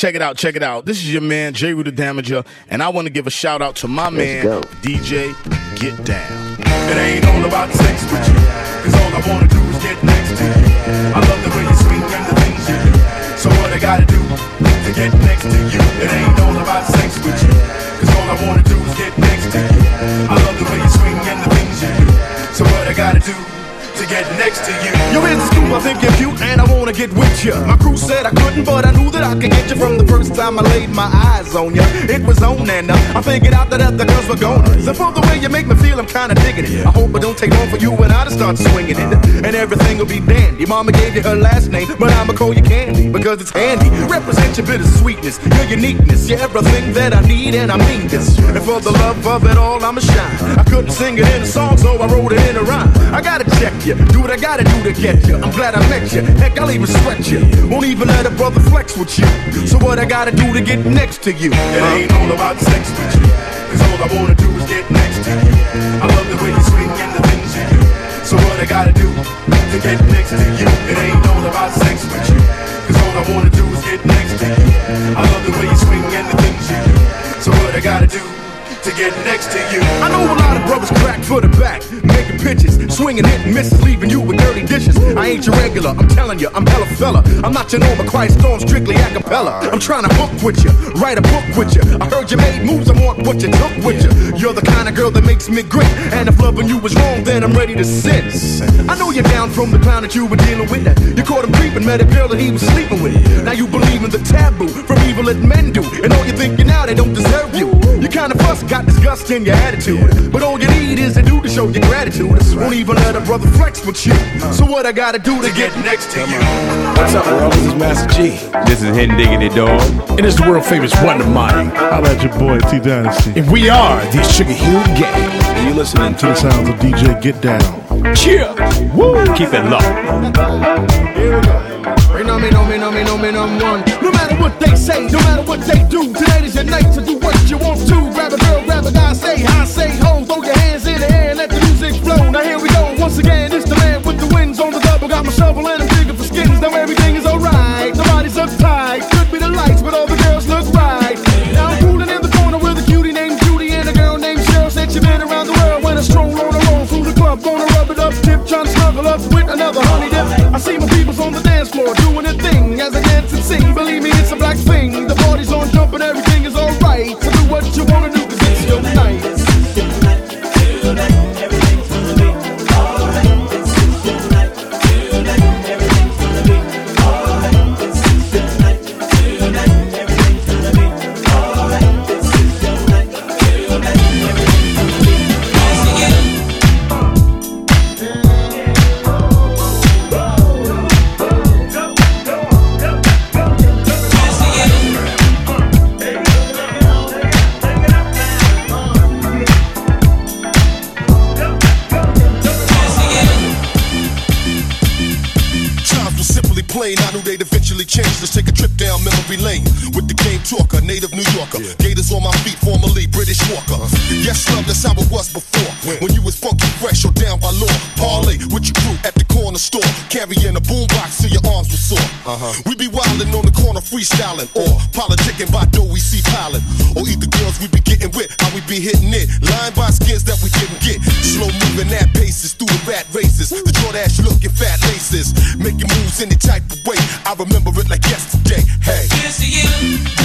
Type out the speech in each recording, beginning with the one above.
Check it out, check it out. This is your man, J. Rue the Damager, and I want to give a shout out to my man, go. DJ Get Down. It ain't all about sex with you. Cause all I wanna do is get next to you. I love the way you swing and the things you do. So what I gotta do to get next to you? It ain't all about sex with you. Cause all I wanna do is get next to you. I love the way you swing and the things you do. So what I gotta do to get next to you? You're in school, I think you're cute, and I wanna get with you. My crew said I couldn't, but I knew that I could get you from the first time I laid my eyes on you. It was on, and uh, I figured out that other girls were gone. So for the way you make me feel, I'm kinda digging it. I hope it don't take long for you and I to start swinging it, and everything will be dandy. Mama gave you her last name, but I'ma call you Candy because it's handy. Represent your bit of sweetness, your uniqueness, you're everything that I need, and I mean this. And for the love of it all, I'ma shine. I couldn't sing it in a song, so I wrote it in a rhyme. I gotta check you, do what I gotta do to get you. I'm glad I met you. Heck, I'll even sweat you. Won't even let a brother flex with you. So what I gotta do to get next to you? It ain't all about sex with you. Cause all I wanna do is get next to you. I love the way you swing and the things you do. So what I gotta do to get next to you? It ain't all about sex with you. Cause all I wanna do is get next to you. I love the way you swing and the things you do. So what I gotta do to get next to you? I know a lot of brothers crack for the back, making pitches, swinging hit and misses, leaving you with dirty dishes. I ain't your regular, I'm telling you, I'm hella fella. I'm not your normal quiet storm, strictly a cappella. I'm trying to hook with you, write a book with you. I heard you made moves, I want what you took with you. You're the kind of girl that makes me great, and if loving you was wrong, then I'm ready to sit. I know you're down from the clown that you were dealing with. You caught him creeping, met a girl that he was sleeping with. Now you believe in the taboo from evil that men do, and all you're thinking now they don't deserve you. You kind of fuss, got disgust in your attitude, but all you need is a dude to show your gratitude. Won't even let a brother flex with you. So what I gotta do to get next to you? What's up, world? This is Master Gee. This is Hidden Diggity Dog. And It is the world famous Wonder Mighty. Holla at your boy T Dynasty. And we are the Sugarhill Gang. And you're listening to the sounds of DJ Get Down. Cheer! Woo! Keep it low. Rain on me, no me, no me, no me, no one. No matter what they say, no matter what they do, today is your night to do what you want to. Grab a girl, grab a guy, say hi, say ho, throw your hands in the air and let the music flow. Now here we go, once again, it's the man with the wings on the double. Got my shovel and I'm digging for skins. Now everything is alright, nobody's uptight. Could be the lights, but all the girls look right. Now I'm cooling in the corner with a cutie named Judy and a girl named Cheryl. Said she been around the world when I stroll on a roll through the club, gonna trying to snuggle up with another honey dip. I see my peoples on the dance floor doing their thing as I dance and sing. Believe me, it's a black thing. The party's on jump and everything is alright. So do what you wanna do, British Walker. Yes, love, that's how it was before. When you was funky, fresh, or down by law. Parlay with your crew at the corner store, carrying a boombox till your arms were sore. Uh-huh. We be wildin' on the corner, freestyling, or politicking by dough we see piling. Or either girls we be getting with, how we be hitting it. Line by skins that we didn't get. Slow moving at paces through the rat races. The Jordache looking fat laces. Making moves any type of way. I remember it like yesterday. Hey.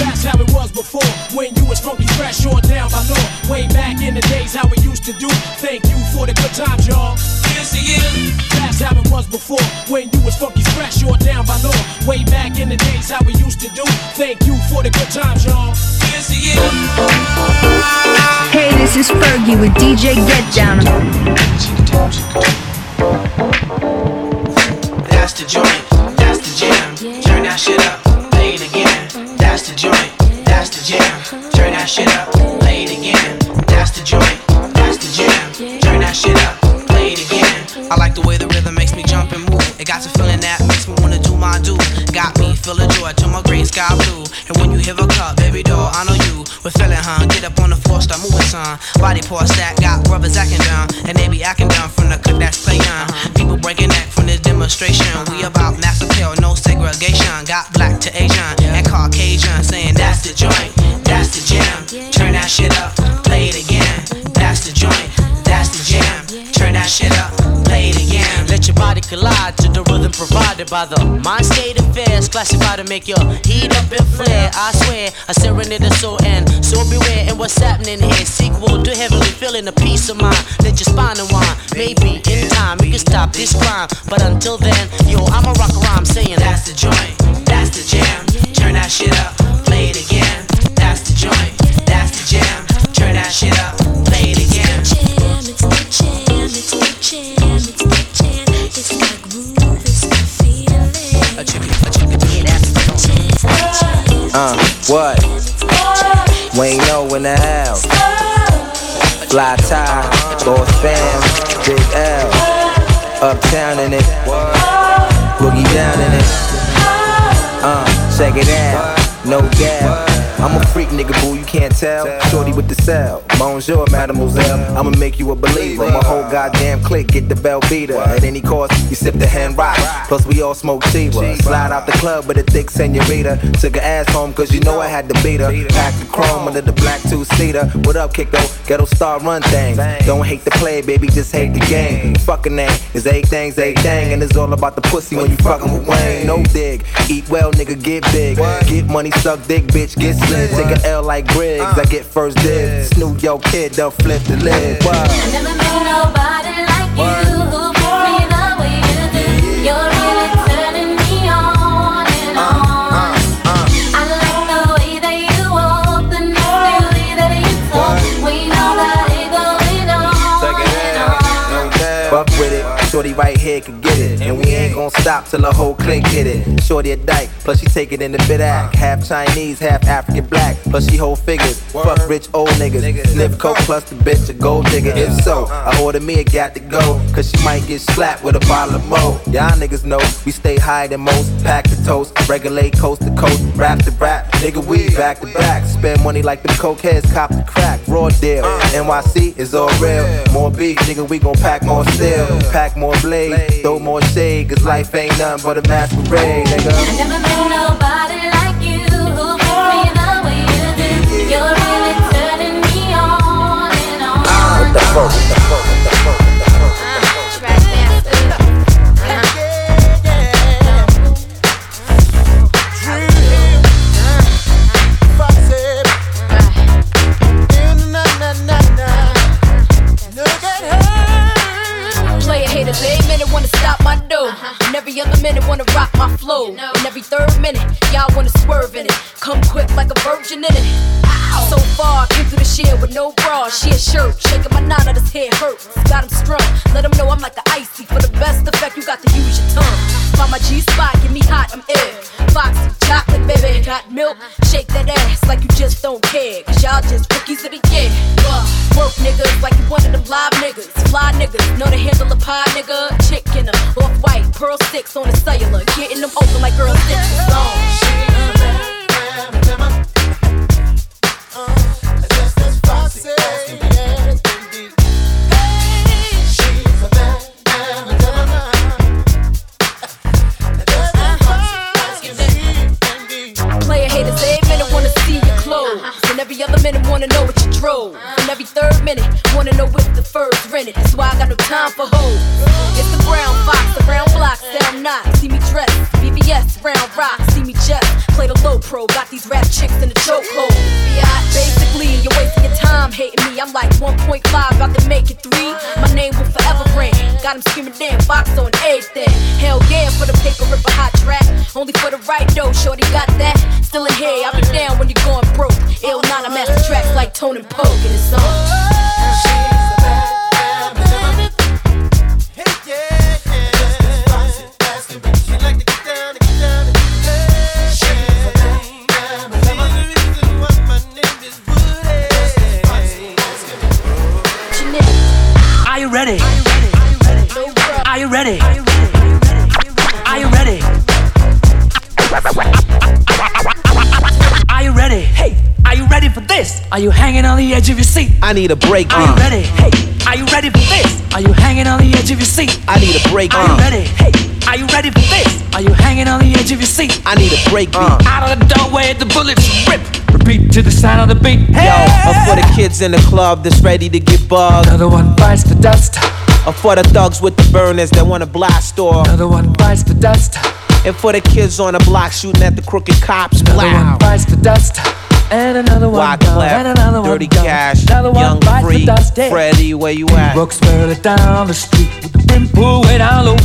That's how it was before, when you was funky fresh or down by law. Way back in the days, how we used to do. Thank you for the good times, y'all. Here's to you. That's how it was before, when you was funky fresh or down by law. Way back in the days, how we used to do. Thank you for the good times, y'all. Here's to you. Hey, this is Fergie with DJ Get Down. That's the joint, that's the jam. Turn that shit up, play it again. That's the joint, that's the jam. Turn that shit up, play it again. That's the joint, that's the jam. Turn that shit up, play it again. I like the way the rhythm makes me jump and move. It got the feeling that makes me wanna do my do. Got me feeling joy to my green sky blue. And when you hear a cup, baby doll, I know you. But feeling hung, get up on the floor, start moving some. Body parts stack. got brothers acting down, and they be acting down from the clip that's playing. Uh-huh. People breaking neck from this demonstration. We about mass appeal, no segregation. Got black to Asian and Caucasian, saying that's the joint, that's the jam. Turn that shit up, play it again. That's the joint, that's the jam collide to the rhythm provided by the mind state affairs, classified to make your heat up and flare. I swear, a serenade is so end, so beware. And what's happening here? Sequel to heavenly feeling a peace of mind. Let your spine unwind. Maybe in time we can stop this crime, but until then, yo, I'ma rock a rhyme saying that's the joint, that's the jam. Turn that shit up, play it again. That's the joint, that's the jam. Turn that shit up, Uh, what? Wayne O in the house. Fly tie, boss fam, Big L. Uptown in it. Boogie down in it. Uh, check it out. No doubt. I'm a freak nigga, boo, you can't tell. Shorty with the cell. Bonjour, mademoiselle. I'ma make you a believer. My whole goddamn clique get the bell beater. At any cost, you sip the hand rock. Plus, we all smoke Chiva. Slide out the club with a thick senorita. Took her ass home, cause you know I had to beat her. Pack the chrome under the black two seater. What up, Kiko? Ghetto star run things. Don't hate the play, baby, just hate the game. Fucking name is eight things, eight thing. And it's all about the pussy when you fucking with Wayne. No dig. Eat well, nigga, get big. Get money, suck dick, bitch, get slim. Take a L like Griggs. I get first dibs. Snoop your kid, they'll flip the lid. Wow. I never met nobody like you who puts me the way you do. You're really turning me on and on. I like the way that you walk, the way that you talk. We know that it going on and on. Fuck with it. Shorty right here can get it. And we ain't gon' stop till the whole clique hit it. Shorty a dyke, plus she take it in the bit act. Half Chinese, half African black. Plus she hold figures. Fuck rich old niggas. Sniff coke plus the bitch a gold digger. If so, I order me a got to go. Cause she might get slapped with a bottle of mo. Y'all niggas know we stay higher than most. Pack the toast, regulate coast to coast. Rap to rap, nigga we back to back. Spend money like the coke heads, cop the crack. Raw deal. NYC is all real. More beef, nigga, we gon' pack more steel. Pack more blade, throw more shade. Cause life ain't nothing but a masquerade, nigga. I never met nobody like you who puts me the way you do. You're really turning me on and on. Ah, what ready? Are you ready? Are you ready? Are you ready? Hey, are you ready for this? Are you hanging on the edge of your seat? I need a break. Are you uh. ready? Hey, are you ready for this? Are you hanging on the edge of your seat? I need a break. Are you uh. ready? Hey, are you ready for this? Are you hanging on the edge of your seat? I need a break. Uh. Out of the doorway, the bullets rip. Repeat to the sound of the beat. Hey! Yo, up for the kids in the club that's ready to get bugged. Another one bites the dust. Or for the thugs with the burners that wanna blast off. Another one bites the dust. And for the kids on the block shooting at the crooked cops. Another Wow. one bites the dust. And another one gone. And another one Dirty gone. Cash, Another one Young bites Free, the dust. Hey. Freddie, where you at? Brooks barely down the street with the brim pulled way down low.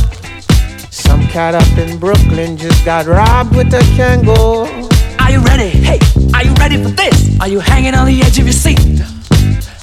Some cat up in Brooklyn just got robbed with a Kangol. Are you ready? Hey, are you ready for this? Are you hanging on the edge of your seat?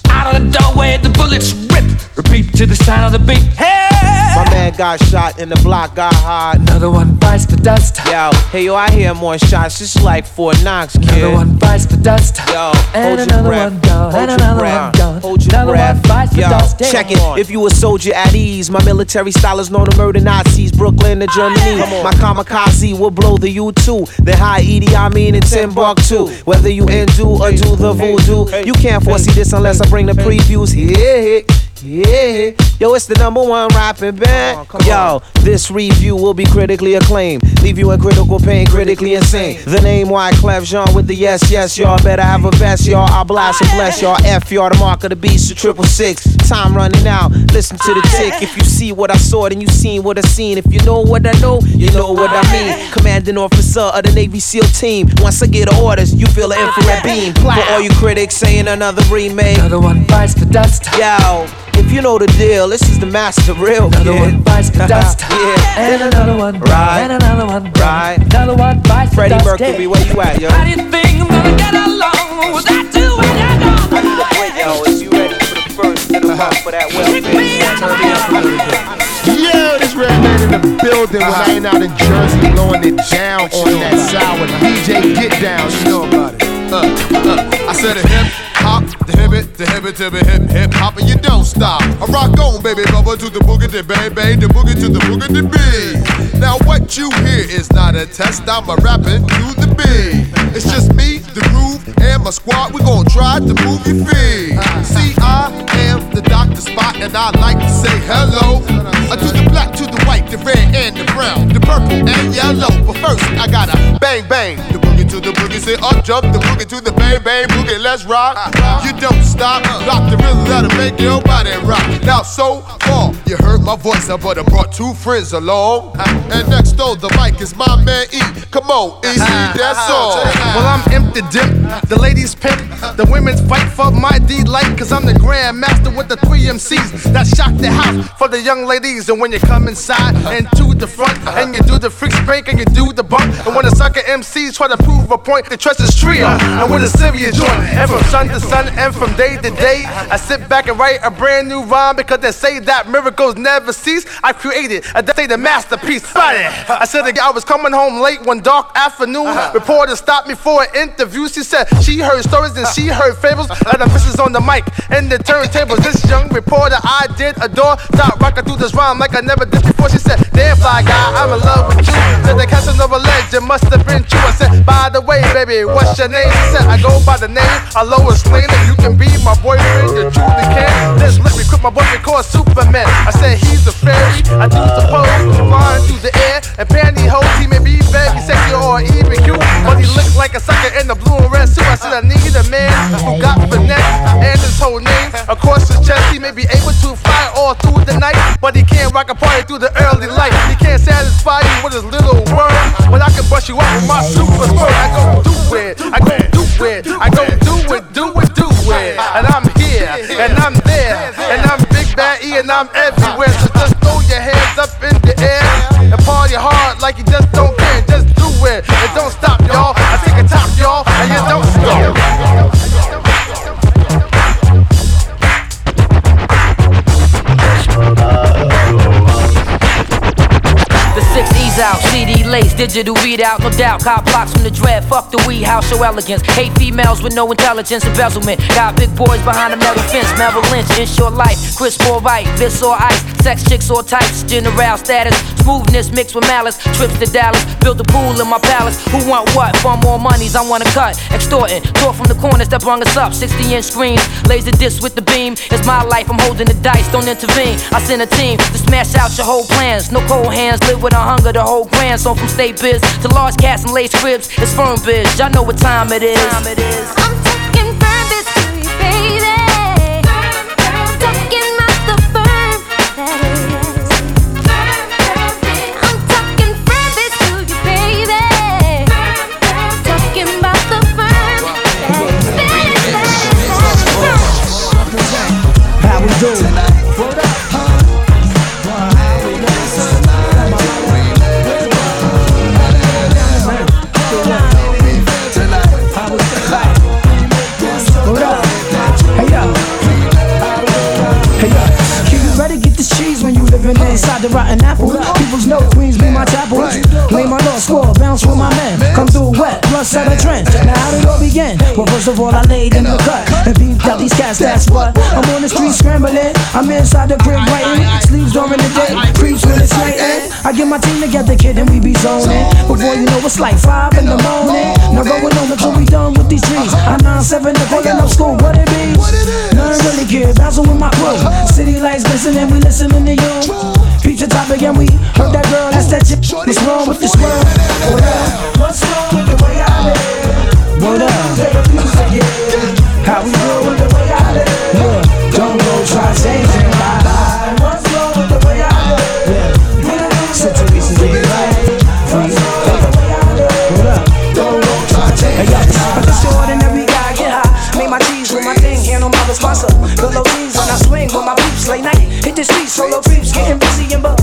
Out of the doorway, the bullets rip. Repeat to the sound of the beat. Hey! My man got shot and the block got hot. Another one bites the dust. Yo, hey yo, I hear more shots. Is like Fort Knox, kid. Another one bites the dust. Yo, And hold your another breath. one gone. Hold And another breath. one gone. Hold your Another breath. one bites the Yo, dust. check it. If you a soldier at ease, my military style is known to murder Nazis. Brooklyn to Germany. My kamikaze will blow the U2. Then high Edie, I mean it's in Timbuktu. Whether you undo or do the voodoo, you can't foresee this unless I bring the previews. Yeah. Yeah, yo, it's the number one rapping band. Oh, yo, this review will be critically acclaimed. Leave you in critical pain, critically insane. The name Wyclef Jean with the yes, yes, y'all better have a best, y'all. I blast and bless y'all. F y'all, the mark of the beast, the triple six. Time running out, listen to the tick. If you see what I saw, then you seen what I seen. If you know what I know, you know what I mean. Commanding officer of the Navy SEAL team. Once I get orders, you feel an infrared beam. For all you critics saying another remake. Another one bites the dust. Yo, if you know the deal, this is the master real Another kid. one bites the dust. yeah. And another one gone. Right. And another one gone. Right. Another one bites Freddie the dust. Mercury, where you at, yo? How do you think I'm gonna get along without you when you're gone? I need a break, yo. Is you ready for the first of the month for that welfare? Yo, this red man in the building when I ain't out in Jersey blowing it down on that sour DJ get down. You know about it. Uh, uh, I said a hip hop, the hip it, the hip it to the hip hip hop, and you don't stop. I rock on, baby, bubba to the boogie to bang bang, the boogie to the boogie to the B. Now what you hear is not a test, I'm a rapping to the B. It's just me, the groove, and my squad. We gon' try to move your feet. See, I am the Dr. Spot, and I like to say hello to the black, to the the red, and the brown, the purple and yellow. But first, I gotta bang bang the boogie to the boogie, say up jump the boogie to the bang bang boogie. Let's rock. You don't stop, rock the rhythm that'll make your body rock. Now so far, you heard my voice, but I brought two friends along. And next door, the mic is my man E. Come on, E, that's all. Well, I'm empty dip, the ladies pimp, the women's fight for my delight, cause I'm the grandmaster with the three MCs that shock the house for the young ladies. And when you come inside and to the front, and you do the freak spank and you do the bump, and when the sucker MCs try to prove a point, they trust this trio. And with a serious joint, and from sun to sun and from day to day, I sit back and write a brand new rhyme because they say that miracles never cease. I created a the masterpiece. I said I was coming home late one dark afternoon. Reporter stopped me for an interview. She said she heard stories and she heard fables. Like the fishes on the mic and the turntables. This young reporter I did adore. Stop rocking through this rhyme like I never did before. She said, Damn fly guy, I'm in love with you. Said the Casanova legend must have been true. I said, By the way, baby, what's your name? She said, I go by the name of Lois Lane. You can be my boyfriend, you truly can. Let's let me quit my boyfriend called Superman. I said he's a fairy. I do suppose flying through the air and pantyhose. He may be very sexy or even cute, but he looks like a sucker in the blue and red suit. I said I need a man who got finesse and his whole name across his chest. He may be able to fly all through the night, but he can't rock a party through the early with his little worm, but I can brush you up with my super spur. I go do it, I go do it, I go do it, do it, do it, and I'm here and I'm there and I'm big bad E and I'm everywhere. So just throw your hands up in the air and party hard like you. Just lace, digital readout, no doubt. Cop blocks from the dread, fuck the weed house, show elegance. Hate females with no intelligence, embezzlement. Got big boys behind a metal fence, Merrill Lynch, in short life. Crisp or right, Vis or ice, sex chicks or types, general status. Smoothness mixed with malice, trips to Dallas. Built a pool in my palace. Who want what? For more monies, I wanna cut. Extorting, tore from the corners that brung us up. 60 inch screens, laser disc with the beam. It's my life, I'm holding the dice, don't intervene. I send a team to smash out your whole plans. No cold hands, live with a hunger, the whole grand. So from state biz to large cats and lace cribs, it's firm biz. Y'all know what time it is. Time it is. I'm taking firm bits Of all, I laid in the cut and beefed out these cats. That's what I'm on the street scrambling. I'm inside the crib writing, sleeves during the day, creeps when it's night. I get my team together, kid, and we be zoning. Before you know, it's like five in the morning. Now going on until we done with these trees. I'm nine seven to calling up school. What it be? Nothing really care. Bouncing with my crew. City lights glistening, we listening to you. The topic and we heard that girl. That's that chick. What's wrong with this world? What up? What up? How we do with the way I live? Look, don't go try changing my life. What's wrong with the way I live? Yeah. Situations they get right. What up? Don't go try changing. Hey, yo, I'm just ordinary guy, get high. Make my cheese with my thing, handle my responsibilities when I swing with my peeps late night. Hit the streets, solo peeps, getting busy and bu-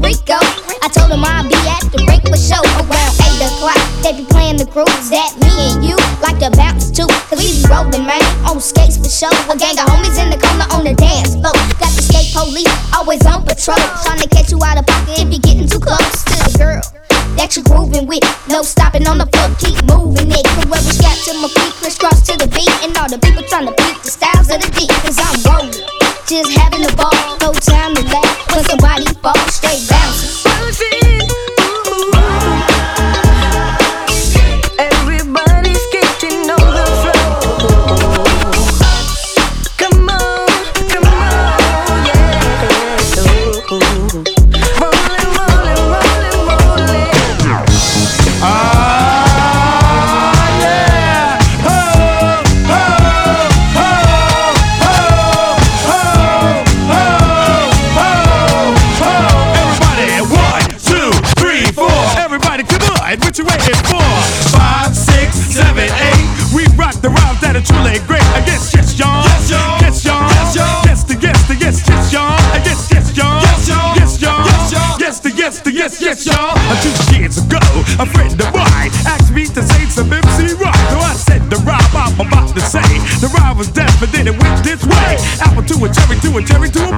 Rico. I told him I'd be at the breakfast show around 8 o'clock. They be playing the grooves that me and you like to bounce to. Cause we be rolling, man, on skates for show. A gang of homies in the corner on the dance floor. Got the skate police always on patrol. Trying to catch you out of pocket if you're getting too close to the girl that you're grooving with. No stopping on the floor, keep moving it. Forever strapped to my feet, crisscross to the beat. And all the people trying to beat the styles of the beat. Cause I'm rolling, just having a ball. No time to laugh when somebody falls straight bouncing. A friend of mine asked me to say some MC rock. So I said the rhyme I'm about to say. The rhyme was deaf, and then it went this way. Apple to a cherry, to a cherry, to a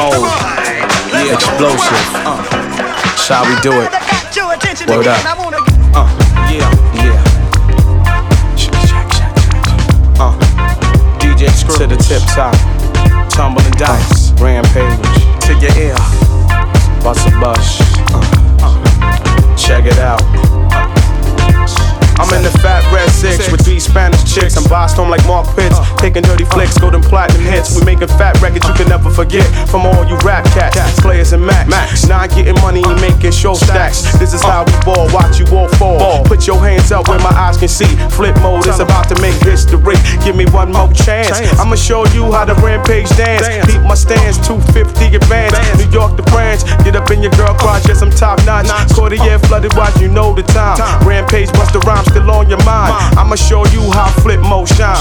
mode. Yeah, explosive. Uh. How we do it. Word up. Uh, yeah, yeah. Uh, DJ Screw to the tip top. Tumbling dice. Rampage to your ear. Busta Bus. Uh, uh, check it out. Uh, I'm in the fat red six with three Spanish chicks. I'm bossed home like Mark Pitts, taking dirty flicks, golden platinum hits. We making fat records you can never forget. From all you rap cats, players and max. Now getting money and making show stacks. This is how we ball, watch you all fall. Put your hands up where my eyes can see. Flipmode is about to make history. Give me one more chance. I'ma show you how to rampage dance. Keep my stance, 250 advance. New York to France. Get up in your girl flooded watch, you know the time. Rampage, bust the rhyme still on your mind. I'ma show you how Flipmode shine.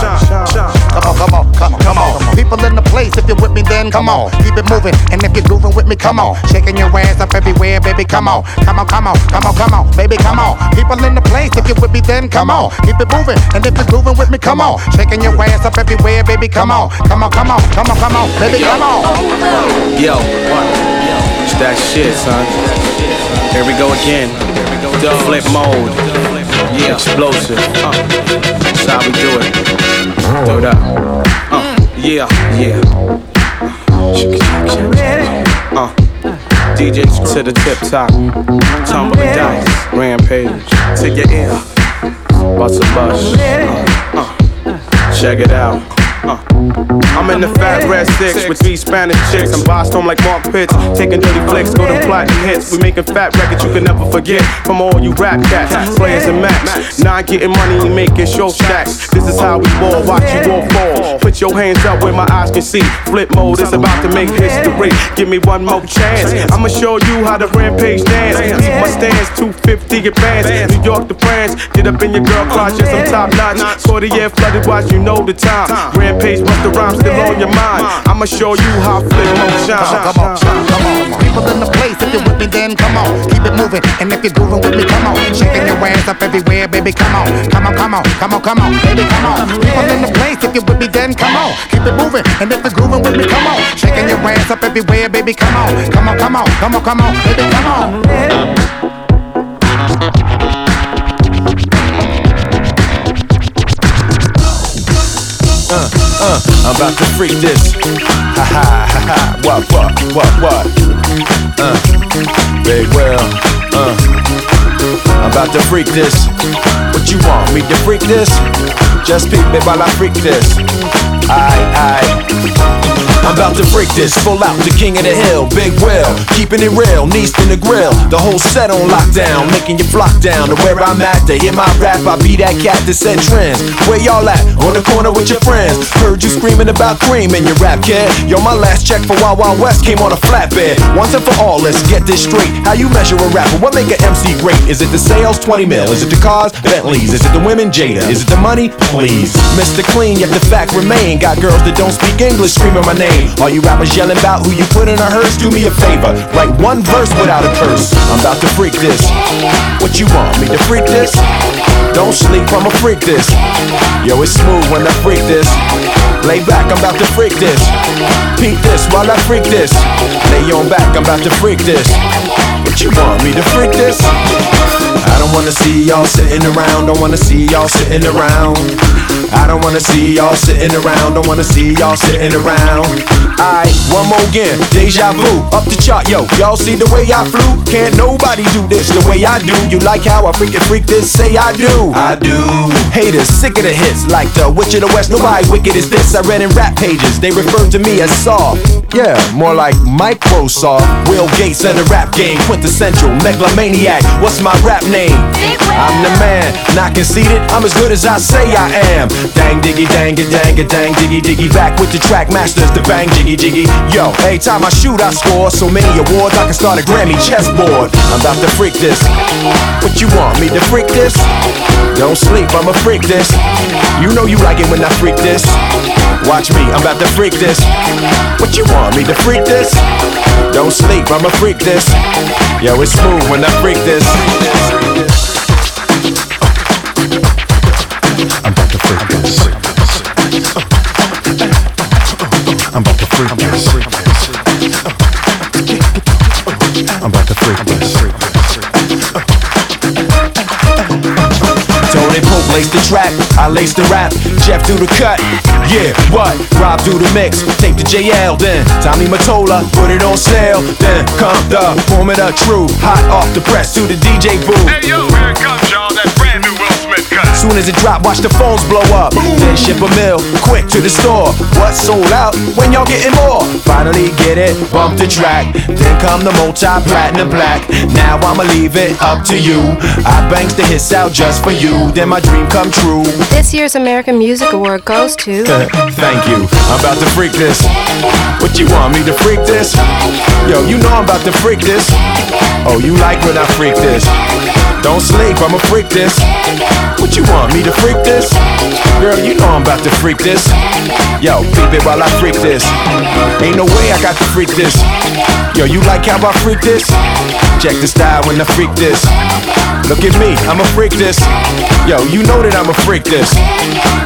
Come on, come on, come on, come on. People in the place, if you're with me, then come on. Keep it moving, and if you're grooving with me, come on. Shaking your ass up everywhere, baby, come on. Come on, come on, come on, come on, baby, come on. People in the place, if you're with me, then come on. Keep it moving, and if you're grooving with me, come on. Shaking your ass up everywhere, baby, come on. Come on, come on, come on, come on, baby, come on. Yo, it's that shit, son. Here we go again. Go. Flipmode. Yeah, explosive. Uh, that's how we do it. Do it up. Uh, yeah, yeah. Uh, DJ to the tip top. Tumble the dice. Rampage. To your ear. Busta Bus. Uh, uh, check it out. Uh. I'm in the fat red six with three Spanish chicks. I'm bossed home like Mark Pitts, taking dirty flicks, go to platinum hits. We making fat records you can never forget. From all you rap cats, players and max. Now getting money and making show stacks. This is how we ball, watch you all fall. Put your hands up where my eyes can see. Flipmode is about to make history. Give me one more chance. I'ma show you how to rampage dance. Keep my stance 250 advance. New York to France, get up in your girl crotch, yes I'm top notch. Cartier flooded watch, you know the time. Rampage, bust the rhyme still on your mind. I'ma show you how Flipmode shine. Come on, come on. People in the place, if you're with me, then come on. Keep it moving, and if you're grooving with me, come on. Shaking your ass up everywhere, baby, come on. Come on, come on, come on, come on, baby, come on. People in the place, if you're with me, then come on. Keep it moving, and if you're grooving with me, come on. Shaking your ass up everywhere, baby, come on. Come on, come on, come on, come on, baby, come on. I'm about to freak this. Ha ha ha ha. What, what, what, what? Uh, big well. Uh, I'm about to freak this. What you want me to freak this? Just peep it while I freak this. Aye, aye. I'm about to freak this, full out, the king of the hill, big will, keeping it real, knees in the grill, the whole set on lockdown, making you flock down to where I'm at to hear my rap. I be that cat that set trends. Where y'all at? On the corner with your friends. Heard you screaming about cream in your rap, kid. Yo, my last check for Wild Wild West came on a flatbed. Once and for all, let's get this straight. How you measure a rapper? What make an MC great? Is it the sales? 20 mil. Is it the cars? Bentleys. Is it the women? Jada. Is it the money? Please. Mr. Clean, yet the fact remain. Got girls that don't speak English screaming my name. All you rappers yelling about who you put in a hearse, do me a favor. Write one verse without a curse. I'm about to freak this. What you want me to freak this? Don't sleep, I'ma freak this. Yo, it's smooth when I freak this. Lay back, I'm about to freak this. Peep this while I freak this. Lay on back, I'm about to freak this. What you want me to freak this? I don't wanna see y'all sitting around, don't wanna see y'all sitting around. I don't wanna see y'all sitting around, don't wanna see y'all sitting around. Alright, one more again, deja vu, up the chart, yo. Y'all see the way I flew? Can't nobody do this the way I do. You like how I freaking freak this? Say I do. I do. Haters sick of the hits, like the Witch of the West. Nobody wicked as this. I read in rap pages, they refer to me as soft. Yeah, more like Microsoft. Will Gates and the rap game, quintessential megalomaniac. What's my rap name? I'm the man, not conceited. I'm as good as I say I am. Dang diggy, dang it, dang it, dang diggy, diggy. Back with the Trackmasters, the bang jiggy, jiggy. Yo, every time I shoot, I score so many awards I can start a Grammy chessboard. I'm about to freak this. What you want me to freak this? Don't sleep, I'ma freak this. You know you like it when I freak this. Watch me, I'm about to freak this. What you want me to freak this? Don't sleep, I'ma freak this. Yo, it's smooth when I freak this. I'm about to freak this. I'm about to freak this. I'm about to freak this. Lace the track, I lace the rap. Jeff do the cut, yeah, what? Rob do the mix, tape the JL, then Tommy Mottola, put it on sale. Then come the formula true, hot off the press to the DJ booth. Hey yo, here it comes, y'all. That brand Soon as it drop, watch the phones blow up. Then ship a mill, quick to the store. What sold out? When y'all getting more? Finally get it, bump the track. Then come the multi-platinum black. Now I'ma leave it up to you. I banks the hits out just for you. Then my dream come true. This year's American Music Award goes to. Thank you. I'm about to freak this. What you want me to freak this? Yo, you know I'm about to freak this. Oh, you like when I freak this? Don't sleep, I'ma freak this. What you want me to freak this? Girl, you know I'm about to freak this. Yo, peep it while I freak this. Ain't no way I got to freak this. Yo, you like how I freak this? Check the style when I freak this. Look at me, I'ma freak this. Yo, you know that I'ma freak this.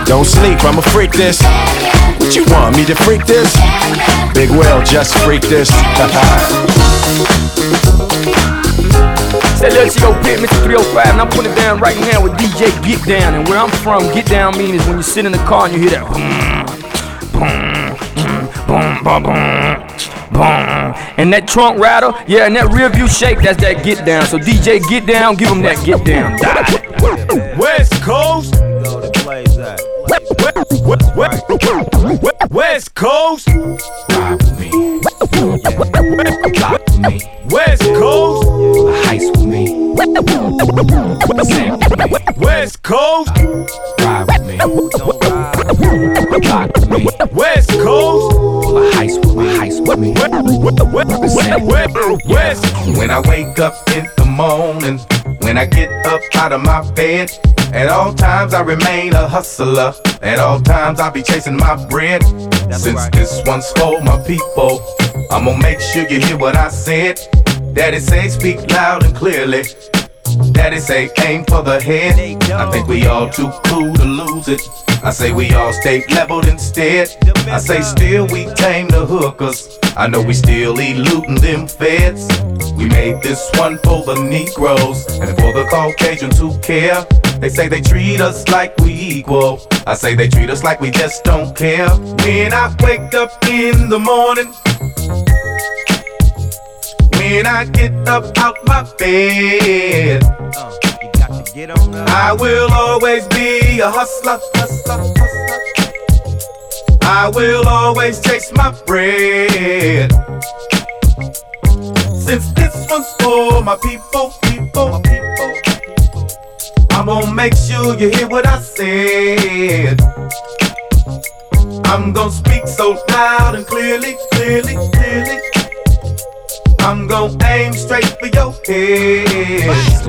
Don't sleep, I'ma freak this. What you want me to freak this? Big Will, just freak this. Let's go pit Mr. 305 and I'm putting it down right now with DJ Get Down. And where I'm from, get down means is when you sit in the car and you hear that boom, boom, boom, boom, boom, boom. And that trunk rattle, yeah, and that rear view shake, that's that get down. So DJ Get Down, give him that get down. Die. West Coast. West Coast. West Coast. Heist with me. West Coast. Ride with me. Rock with me. West Coast. Heist with me. Heist with me. West. When I wake up in the morning, when I get up out of my bed, at all times I remain a hustler. At all times I be chasing my bread. Since this one's for my people, I'm gonna make sure you hear what I said. Daddy say speak loud and clearly. Daddy say aim for the head. I think we all too cool to lose it. I say we all stay leveled instead. I say still we tame the hookers. I know we still eluding them feds. We made this one for the Negroes and for the Caucasians who care. They say they treat us like we equal. I say they treat us like we just don't care. When I wake up in the morning, when I get up out my bed, I will always be a hustler. hustler. I will always chase my bread. Since this one's for my people, people, people, I'm gonna make sure you hear what I said. I'm gonna speak so loud and clearly, clearly, clearly. I'm gonna aim straight for your head.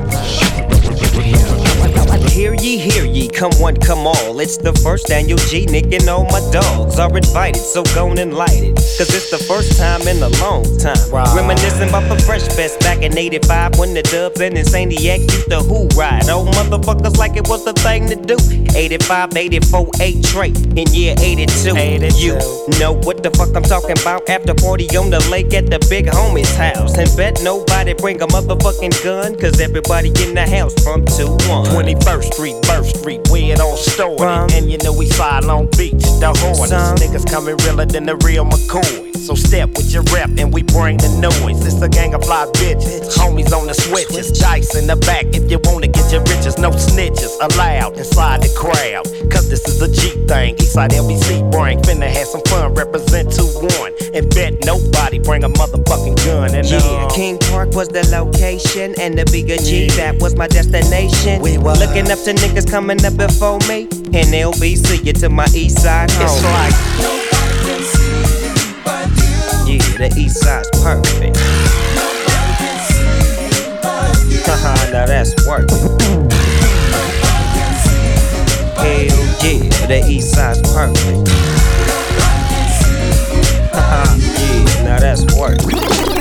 Hear ye, hear ye, come one, come all. It's the first annual G Nick and all my dogs are invited, so go and light it. Cause it's the first time in a long time. Right. Reminiscing about the Fresh Fest back in 85 when the dubs and Insaniac used to who ride. Oh, motherfuckers like it was the thing to do. 85, 84, 8 trait in year 82. You know what the fuck I'm talking about? After party on the lake at the big homie's house. And bet nobody bring a motherfucking gun, cause everybody in the house from 2 1. 21st Street, Burst Street, where it all started. And you know we fly Long Beach, the Hornets. Niggas coming realer than the real McCoy. So step with your rep and we bring the noise. It's a gang of fly bitches, homies on the switches, dice in the back. If you wanna get your riches, no snitches allowed inside the crowd. Cause this is a G thing. Eastside LBC bring, finna have some fun, represent 2-1. And bet nobody bring a motherfucking gun. And Yeah, uh, King Park was the location, and the bigger G, that was my destination. We were looking up to niggas coming up before me, and LBC, you to my east side. It's like nobody can see but you. yeah, the east side's perfect. Haha, now that's work. Hell yeah, the east side's perfect. Haha, yeah, now that's work. Woke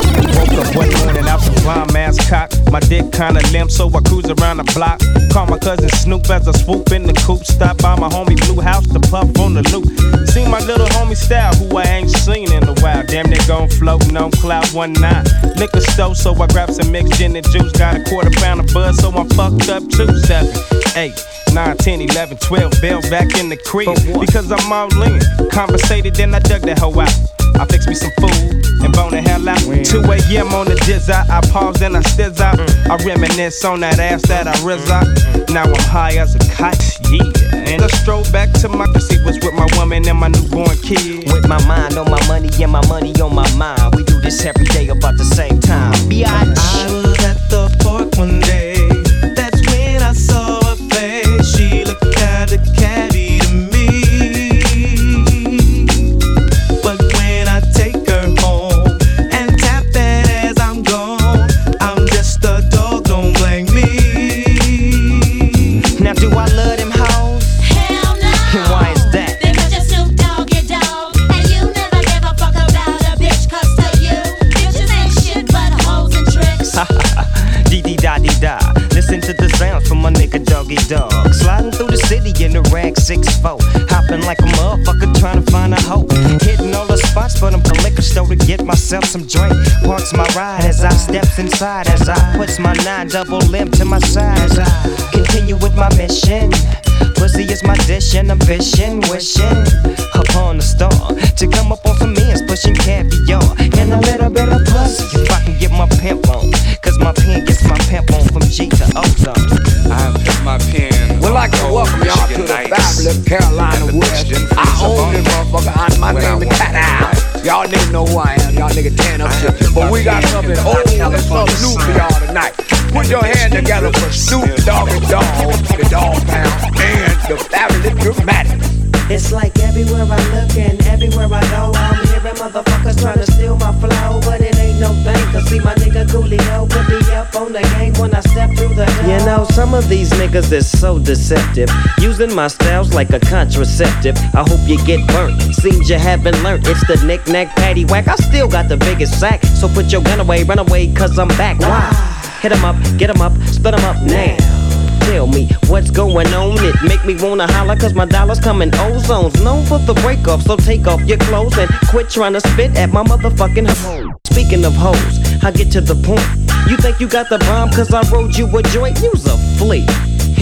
one morning out the bomb ass cock. My dick kinda limp, so I cruise around the block. Call my cousin Snoop as I swoop in the coupe. Stop by my homie Blue House to puff on the loop. See my little homie style, who I ain't seen in a while. Damn, they gon' floating on cloud one nine. Liquor store, so I grab some mixed gin and juice. Got a quarter pound of buzz, so I'm fucked up too. Seven, eight. 9, 10, 11, 12, bell back in the crib because I'm all in. Conversated, then I dug that hoe out. I fix me some food and bone the hell out. 2 a.m. on the jizz out. I pause and I stiz out. Mm. I reminisce on that ass that I rizz out. Mm. Now I'm high as a kite, yeah. And I stroll back to my seat was with my woman and my newborn kid. With my mind on my money and my money on my mind. We do this every day about the same time. Biatch. As I steps inside. As I puts my nine double limp to my side. As I continue with my mission. Pussy is my dish and ambition. Wishing upon the star to come up on some ends, pushing caviar. And a little bit of pussy if I can get my pimp on. Cause my pen gets my pimp on from G to Ozone. I've hit my pen. We'd like to welcome y'all to the fabulous Carolina West. I own this motherfucker, and my name is Cat Owl. Y'all niggas know who I am. Y'all tearing up shit. But we got something old and something new for y'all tonight. Put your hand together for Snoop Doggy Dogg, the Dogg Pound, and the fabulous Dramatic. It's like everywhere I look and everywhere I go, I'm hearing motherfuckers trying to steal my flow, but it ain't no. Cause see my nigga Coolio put me up on the game when I step through the. You know, some of these niggas is so deceptive, using my styles like a contraceptive. I hope you get burnt. Seems you haven't learned. It's the knick-knack patty whack. I still got the biggest sack, so put your gun away, run away, cause I'm back. Why? Hit 'em up, get 'em up, split 'em up now. Tell me what's going on. It make me wanna holler cause my dollars come in ozones. Known for the break off, so take off your clothes and quit trying to spit at my motherfucking hoe. Speaking of hoes, I get to the point. You think you got the bomb cause I rode you a joint? You's a flea.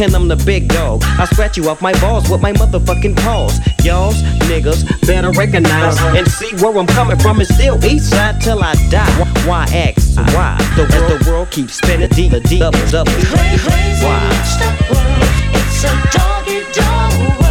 And I'm the big dog. I scratch you off my balls with my motherfucking paws. Y'all's niggas better recognize and see where I'm coming from. It's still east side till I die. Why X? Why? The world, the world keeps spinning deep, the deep, double, double. Why? It's a doggy dog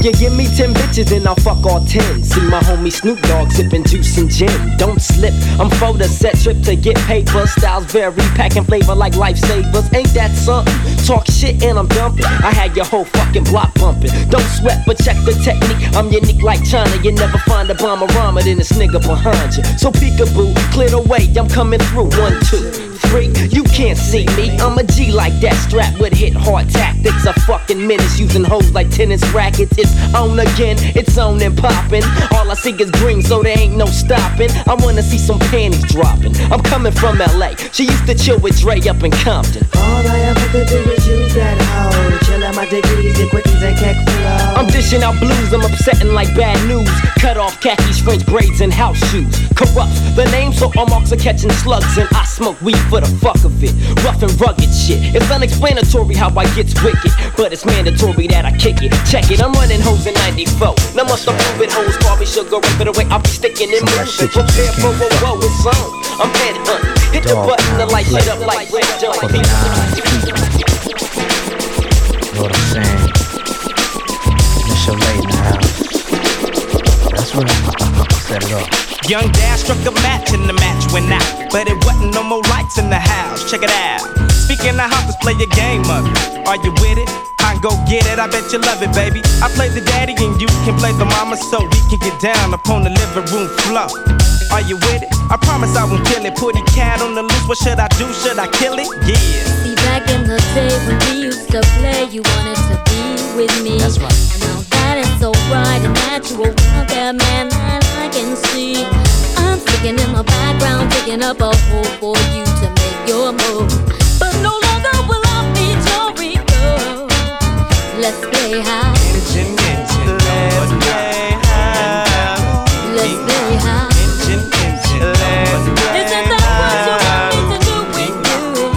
Yeah, give me ten bitches and I'll fuck all ten. See my homie Snoop Dogg sipping juice and gin. Don't slip, I'm for the set trip to get paper. Styles vary, packing flavor like lifesavers. Ain't that something? Talk shit and I'm dumping. I had your whole fucking block pumping. Don't sweat, but check the technique. I'm unique like China. You never find a bomber rhymer than this nigga behind you. So peekaboo, clear the way. I'm coming through. One, two, three. You can't see me. I'm a G like that, strapped with hit hard tactics. A fucking menace using hoes like tennis rackets. It's on again, it's on and popping. All I see is green, so there ain't no stopping. I wanna see some panties dropping. I'm coming from LA. She used to chill with Dre up in Compton. All I ever could do is use that hoe. Chill out my degrees, and quickies and keck flow. I'm dishing out blues, I'm upsetting like bad news. Cut off khakis, French braids, and house shoes. Corrupts the name, so all marks are catching slugs. And I smoke weed for the fuck of it. Rough and rugged shit. It's unexplanatory how I gets wicked, but it's mandatory that I kick it. Check it, I'm running hoes in 94. Now must approve it, hoes call me sugar, rip it away. I'll be sticking and moving. Prepare for a woe, it's on. I'm head hunting. Hit the button, the light pound shit up like red For jump. Set it. Young Dad struck a match and the match went out. But it wasn't no more lights in the house. Check it out. Speaking of let's play a game of it. Are you with it? I go get it, I bet you love it, baby. I play the daddy and you can play the mama so we can get down upon the living room floor. Are you with it? I promise I won't kill it. Put a cat on the loose. What should I do? Should I kill it? Yeah. See, back in the day when we used to play, you wanted to be with me. That's right. Now that is so right and natural out there, man, that I can see. I'm sticking in the background, digging up a hole for you to make your move. But no longer will I be your Rico. Let's play high. Let's play high. Let's play high. Isn't that what you want me to do with you?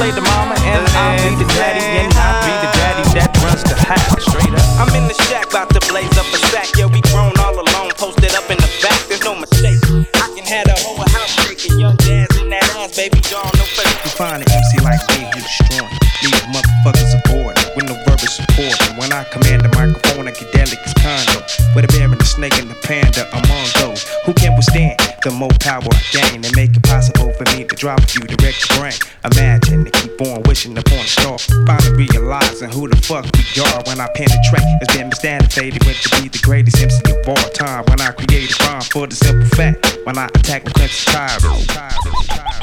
I'll be the daddy and I'll be the daddy that runs the house. Straight up. I'm in the shack, about to blaze up a sack. Yeah, we grown all alone, posted up in the back. There's no mistake. I can have the whole house shaking. Young jazz in that ass, baby doll, no face. You find an MC like me, you destroying. Leave motherfuckers aboard with no verbal support. And when I command the microphone, I get delicate condo. With a bear and a snake and the panda among those who can withstand the more power I gain and make it possible for me to drop a few direct to brain. Imagine to realizing who the fuck we are when I penetrate. It's been faded went to be the greatest MC of all time. When I create a rhyme for the simple fact. When I attack the Clemson Tyrants.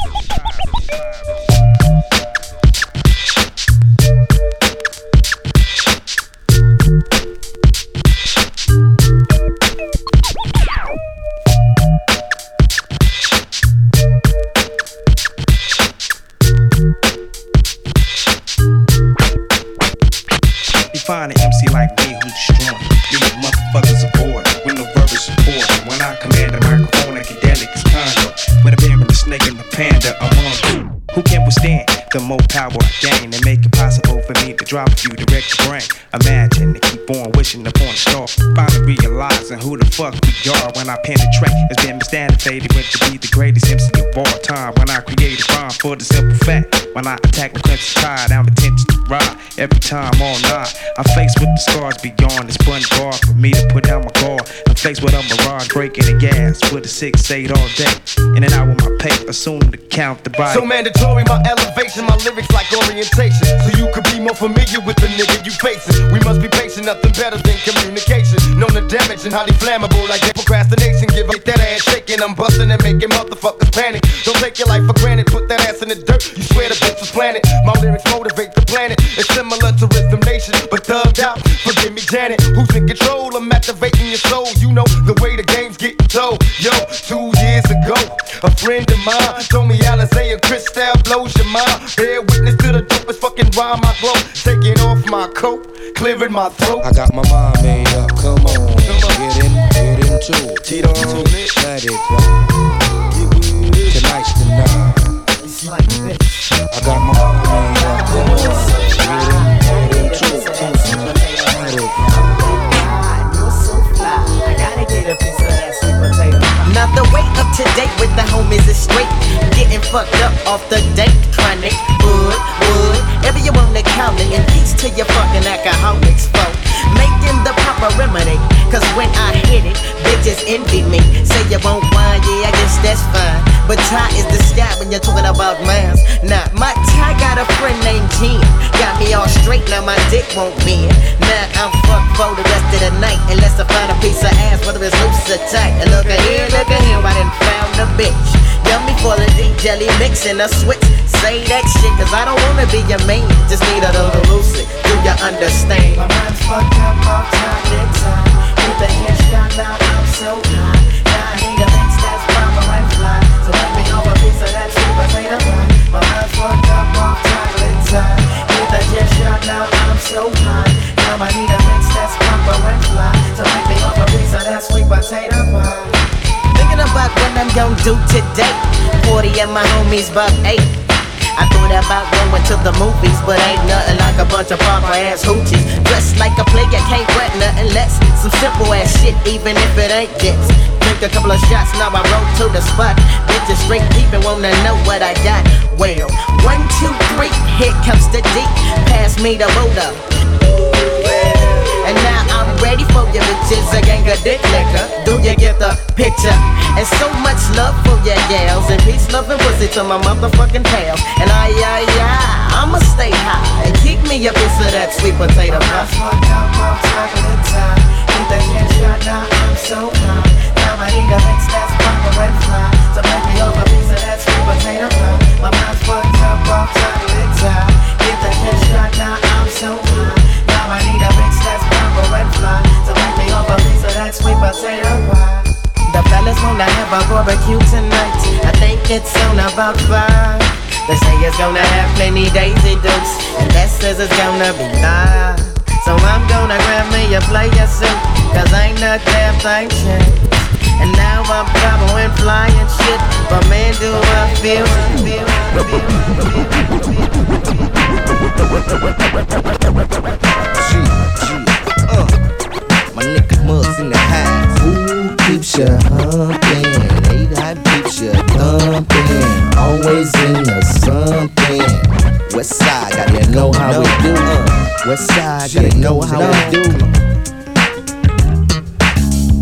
Imagine to keep on wishing upon a star. Finally realizing who the fuck we are when I penetrate. It's been faded went to be the greatest MC of all time. When I create a rhyme for the simple fact. When I attack the Clemson Tide, I'm intention to ride. Every time all night, I'm faced with the scars beyond. It's one bar for me to put down my guard. I'm faced with a mirage breaking the gas with a six eight all day. In and out with my pay, soon to count the body. So mandatory, my elevation, my lyrics like orientation. So you could be more familiar with the nigga you facing. We must be patient, nothing better than communication. Known to damage and highly flammable like procrastination. Give up that ass shaking, I'm busting and making motherfuckers panic. Don't take your life for granted, put that ass in the dirt. You swear the bitch was planted. My lyrics motivate the planet. It's similar to Rhythm Nation, but thugged out. Forgive me, Janet. Who's in control? I'm activating your soul. You know the way the game's getting told. Yo, two years ago, a friend of mine told me Alizé and Cristal blows your mind. Bear witness to the dopest fucking rhyme I blow. Taking off my coat, clearing my throat. I got my mind made up, come on. Get in, get into it. Tito, let it ride. Tonight's the night. I got my mind made up, come on. To date with the homies is straight. Getting fucked up off the date chronic. Wood, wood, ever you wanna count it. And peace to your fucking alcoholics, folk. Making the proper remedy. Cause when I hit it, bitches envy me. Say you won't wine, yeah, I guess that's fine. But tie is the sky when you're talking about mines. Nah, my tie got a friend named Jen. Got me all straight, now my dick won't bend. Now I'm fucked for the rest of the night. Unless I find a piece of ass, whether it's loose or tight. And look at here, look at here, I done found a bitch. Yummy for the deep jelly mix and a switch. Say that shit, cause I don't wanna be your main. Just need a little lucid. Do you understand? My mind's fucked up off time time. Hit the headshot, now I'm so high. Now I need a fucked up off to time. Hit the headshot, now I'm so high. Now I need a mix that's proper and fly. So let me off a piece of that sweet potato pie. Thinking about what I'm gonna do today. 40 and my homies about eight. I thought about going to the movies, but ain't nothing like a bunch of proper ass hoochies. Dressed like a player, can't wet nothing less. Some simple ass shit, even if it ain't this. Drink a couple of shots, now I roll to the spot. Bitches straight peeping, wanna know what I got. Well, one, two, three, here comes the deep. Pass me the Buddha. Ready for your bitches, a gang of dick liquor. Do you get the picture? And so much love for your gals, and peace, love, and pussy to my motherfucking pals. And I, I, I, I'ma stay high and keep me a piece of that sweet potato pie. I'm so high. Now I need a mix that's proper and fly. So make me over a piece of that sweet potato pie. My mind's fucked up off chocolate time. Hit the headshot, now So make me off a piece of that sweet potato pie. The fellas wanna have a barbecue tonight. I think it's on about five. They say it's gonna have plenty daisy dukes, and that says it's gonna be live. So I'm gonna grab me a player suit, cause ain't a damn thing. And now I'm cowboying, flying shit, but man, do I feel, feel, feel, feel, feel, feel. G, G, uh nigga mugs in the house. Who keeps you humping? Ain't I keeps you thumping? Always in the something. West side, gotta know how we do. West side, gotta know how we do.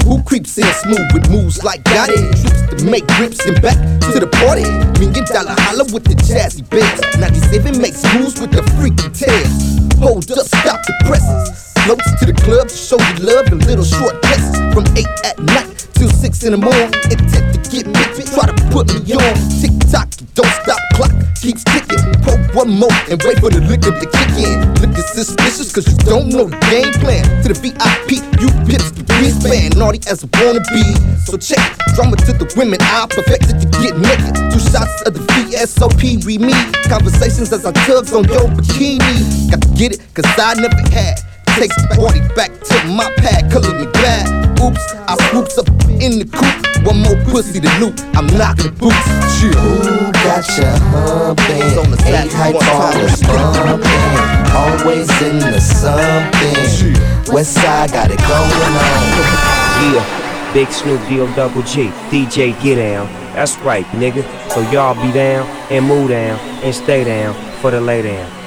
Who creeps in smooth with moves like got it? Trips to make grips and back to the party. Million dollar holla with the jazzy bits. 97 makes moves with the freaky tails. Hold up, stop the presses. Floats to the club to show you love in little short dresses. From 8 at night till 6 in the morning. Intent to get me, try to put me on. Tick tock, don't stop, clock keeps ticking. Pour one more and wait for the liquor to kick in. Looking suspicious cause you don't know the game plan. To the VIP, you pips the beast man. Naughty as a wanna be. So check it. Drama to the women, I perfected to get naked. Two shots of the VSOP, we meet. Conversations as I tugs on your bikini. Got to get it, cause I never had. Takes the party back to my pad, color me glad. Oops, I swoops up in the coop. One more pussy to loot. I'm knocking boots. Chill. Who got you humping? On the Eight high tallers bumping. Always into something. West side got it going on. Yeah, Big Snoop D-O double G, DJ get down. That's right, nigga. So y'all be down and move down and stay down for the lay down.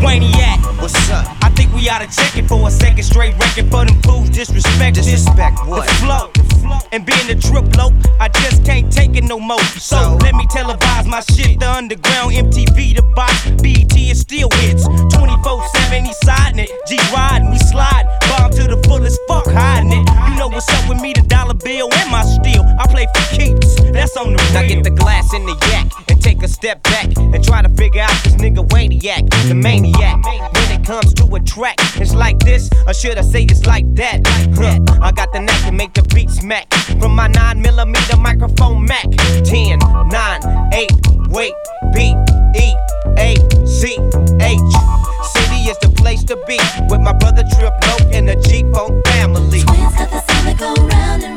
Waniac, what's up? I think we oughta check it for a second straight record for them fools disrespect. Disrespect what? The flow. And being a drip low, I just can't take it no more. So, let me televise my shit. The underground MTV, the box, BET is still hits. 24-7, he siding it. G riding, we slide. Bomb to the fullest, fuck hiding it. You know what's up with me, the dollar bill and my steel. I play for keeps, that's on the real. Now get the glass in the yak and take a step back and try to figure out this nigga Waniac, the maniac. Comes to a track, it's like this, or should I say it's like that? Huh, I got the knack to make the beat smack from my 9 millimeter microphone Mac. 10, 9, 8, wait, B, E, A, C, H. City is the place to be with my brother Trip Low and the G Funk family. Twins got the sound go round and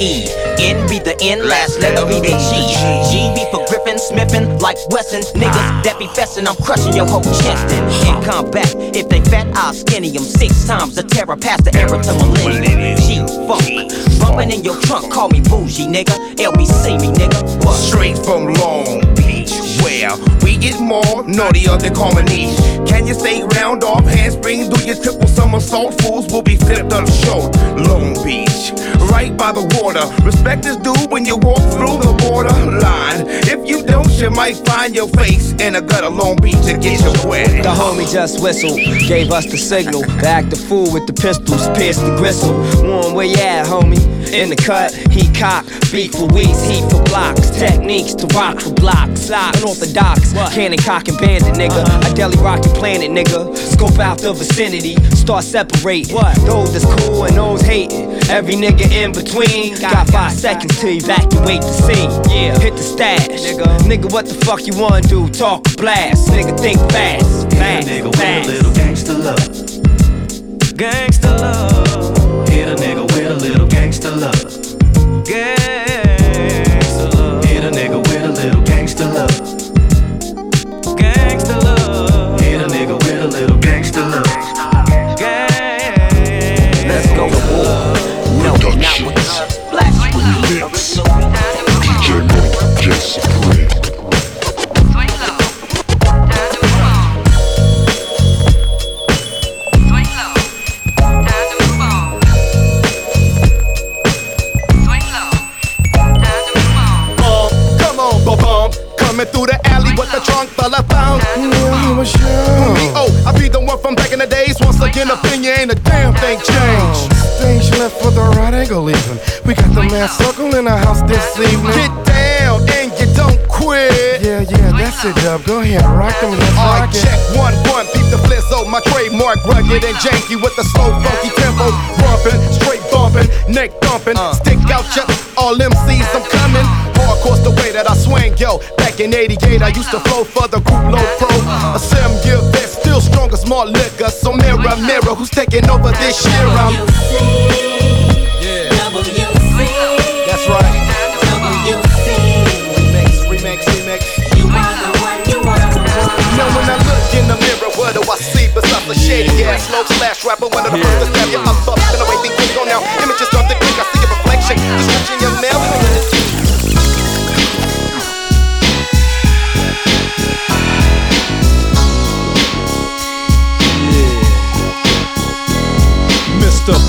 E. N be the N, last letter be the G. G be for Griffin, Smithin, like Wesson. Niggas that be festin', I'm crushing your whole chest. In combat, if they fat, I'll skinny 'em six times. The terror past the era to millennium. G funk. Bumpin' in your trunk, call me bougie, nigga. LBC me, nigga. Straight from Long Beach, where we get more naughtier than comedy. Can you stay round off handspring? Do your triple somersault? Fools will be flipped on short. Long Beach, right by the water. Respect is due when you walk through the border line. If you don't, you might find your face in a gutter Long Beach and get your wet. The homie just whistled, gave us the signal. To act the fool with the pistols, pierce the gristle. Warm, where you at, homie? In the cut, he cock, beat for weeks, heat for blocks. Techniques to rock for blocks. Unorthodox, cannon cock and bandit, nigga. Uh-huh. I deli rock the planet, nigga. Scope out the vicinity, start separating. Those that's cool and those hating. Every nigga in between. Got five seconds to evacuate the scene. Yeah, hit the stash. Nigga, nigga, what the fuck you wanna do? Talk blast. Nigga, think fast. Fast, nigga with a little gangster love. Gangster love. Hit a nigga with a little gangster love. Ain't a damn thing changed. Stage left for the right angle even. We got the man circle in the house this evening. Get down and you don't quit. Yeah, yeah, that's it, Dub. Go ahead, rock them. Let's rock it. check one one. Peep the flizzo, my trademark rugged and janky with the slow funky tempo, bumping, straight bumping, neck thumping, uh. stick out your all MCs. I'm coming. Hardcore's the way that I swing, yo. Back in '88, I used to flow for the group Low Pro. A seven year vet, still strong as small liquor. So mirror, mirror, who's taking over this year? I'm yeah. That's right. Remix, remix, remix. You are the one, you are the one. Now when I look in the mirror, what do I see besides a shady ass slow slash rapper? One of the first to stab you up, up, and things can go now. Images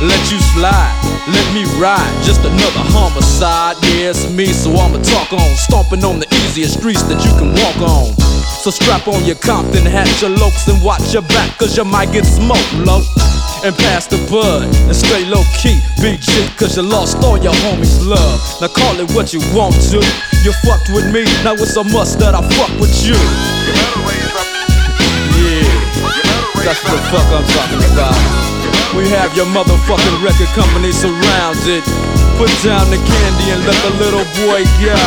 let you slide, let me ride. Just another homicide, yeah, it's me, so I'ma talk on. Stomping on the easiest streets that you can walk on. So strap on your Compton hat, your lokes, and watch your back, cause you might get smoked, low. And pass the bud, and stay low key, BG, cause you lost all your homies' love. Now call it what you want to. You fucked with me, now it's a must that I fuck with you. Yeah, that's what the fuck I'm talking about. We have your motherfucking record company surrounded. Put down the candy and let the little boy go.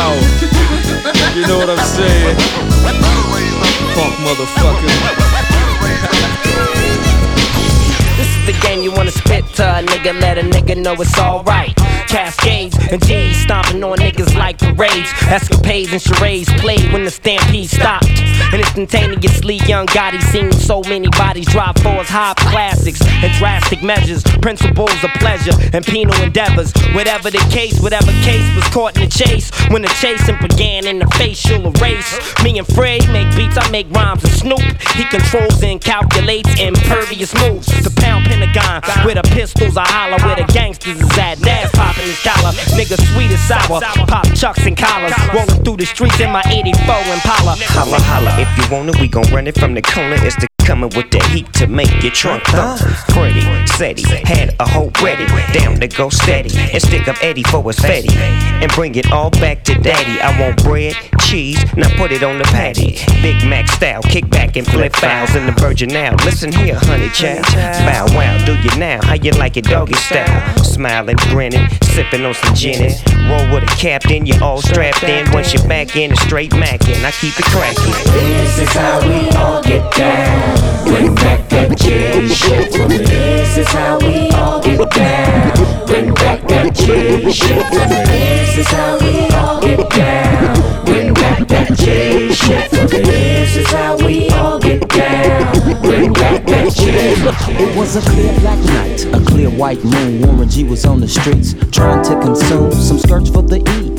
You know what I'm saying? Punk motherfucker. This is the game you wanna spit to a nigga, let a nigga know it's alright. Cascades and G's stomping on niggas like parades. Escapades and charades played when the stampede stopped. And instantaneously, young Gotti seen so many bodies drop for his hop classics and drastic measures, principles of pleasure and penal endeavors. Whatever the case, whatever case was caught in the chase. When the chasing began in the facial erase. Me and Fred make beats, I make rhymes and Snoop. He controls and calculates impervious moves. The pound pentagon with the pistols, I holler where the gangsters is at. Nas collar, nigga sweet and sour. Pop chucks and collars, rolling through the streets in my 84 Impala. Holla, holla, if you want it, we gon' run it from the corner. It's the coming with the heat to make your trunk thump. Pretty, he had a hoe ready, down to go steady, and stick up Eddie for his fatty, and bring it all back to daddy. I want bread, cheese, now put it on the patty. Big Mac style, kick back and flip fouls in the virgin now. Listen here, honey child, bow wow, do you now? How you like it, doggy style? Smiling, grinning, sipping on some gin. Roll with a captain, you all strapped in. Once you're back in, it's straight mackin'. I keep it crackin'. This is how we all get down. Bring back that J shit for me. This is how we all get down. Bring back that J shit for me. This is how we all get down. Bring back that J shit for me. This is how we all get down. Bring back that J. It was a clear black night, a clear white moon. Warren G was on the streets trying to consume some skirts for the E,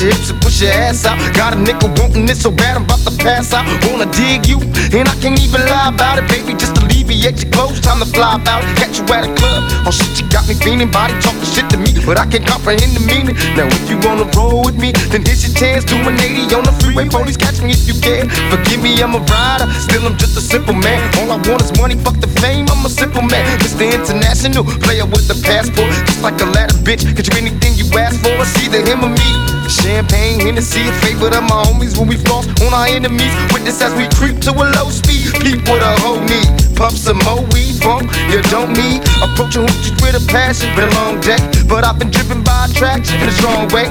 Your hips and push your ass out. Got a nigga wanting it so bad I'm about to pass out. Wanna dig you, and I can't even lie about it, baby. Just alleviate your clothes, time to fly out. Catch you at a club. Oh shit, you got me feeling body talking shit to me, but I can't comprehend the meaning. Now if you wanna roll with me, then here's your chance. Do an 80 on the freeway, police catch me if you can. Forgive me, I'm a rider, still I'm just a simple man. All I want is money, fuck the fame. I'm a simple man, Mr. International player with the passport, just like a ladder, bitch. Get you anything you ask for, it's either him or me. Champagne, Hennessy, a favorite of my homies when we floss on our enemies. Witness as we creep to a low speed. Peep what a hoe need. Puff some more weed from you don't need. Approaching hoochies with a passion, been a long day. But I've been driven by attraction in a strong way.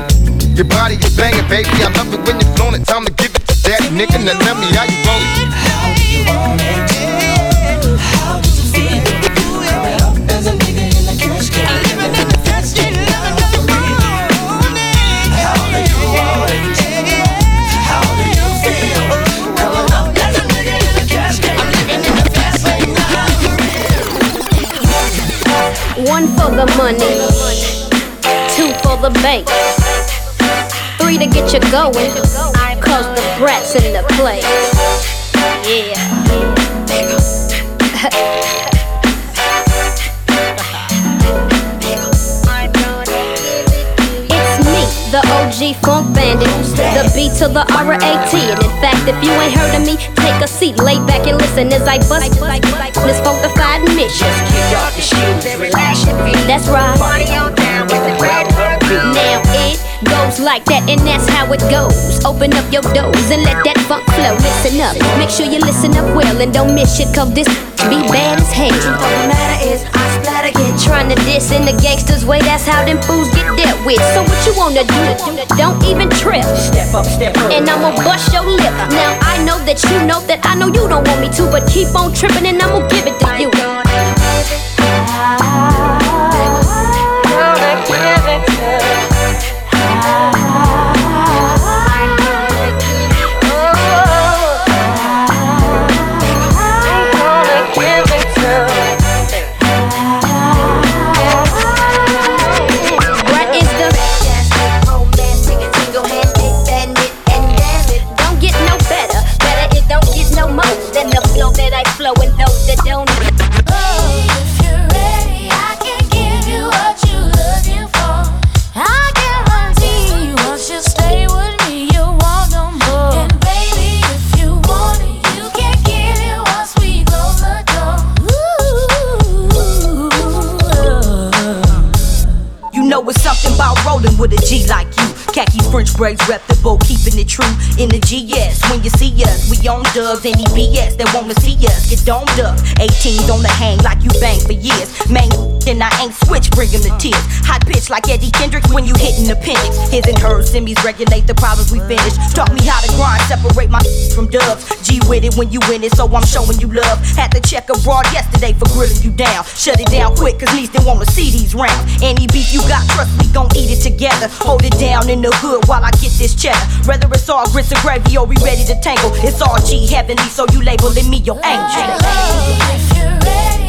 Your body is banging, baby. I love it when you're it. Time to give it to daddy, nigga. Now tell me how you roll it. How you want it? One for the money, two for the bank, three to get you going, cause the brats in the place. It's the OG Funk Bandit, the B to the R-A-T. And in fact, if you ain't heard of me, take a seat, lay back and listen as I bust this funkified mission. That's right. Now it goes like that, and that's how it goes. Open up your doors and let that funk flow. Listen up, make sure you listen up well and don't miss shit, cause this be bad as hell. The matter is, I splatter trying to diss in the gangsters' way. That's how them fools get dealt with. So what you wanna do? Don't even trip. Step up, step up. And I'ma bust your lip. Now I know that you know that I know you don't want me to, but keep on tripping and I'ma give it to you. Oh Braids reputable, keeping it true in the GS. When you see us, we on dubs, any BS that wanna see us get domed up. 18 on the hang like you bang for years. Man, then I ain't switch, bring 'em to tears. Hot pitch like Eddie Kendrick when you hitting the appendix. His and hers, semis regulate the problems we finish. Taught me how to grind, separate my from dubs. G with it when you win it, so I'm showing you love. Had to check abroad yesterday for grilling you down. Shut it down quick, cause least they wanna see these rounds. Any beef you got, trust we gon' eat it together. Hold it down in the hood while I get this cheddar. Whether it's all grits or gravy or we ready to tangle, it's all G heavenly, so you labeling me your angel. If you're ready,